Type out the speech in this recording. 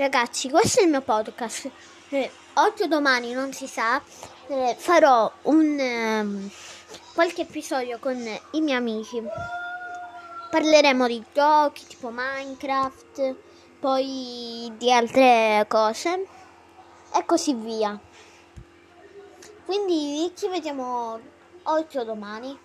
Ragazzi, questo è il mio podcast. Eh, oggi o domani non si sa. Eh, farò un ehm, qualche episodio con i miei amici. Parleremo di giochi tipo Minecraft, poi di altre cose e così via. Quindi ci vediamo oggi o domani.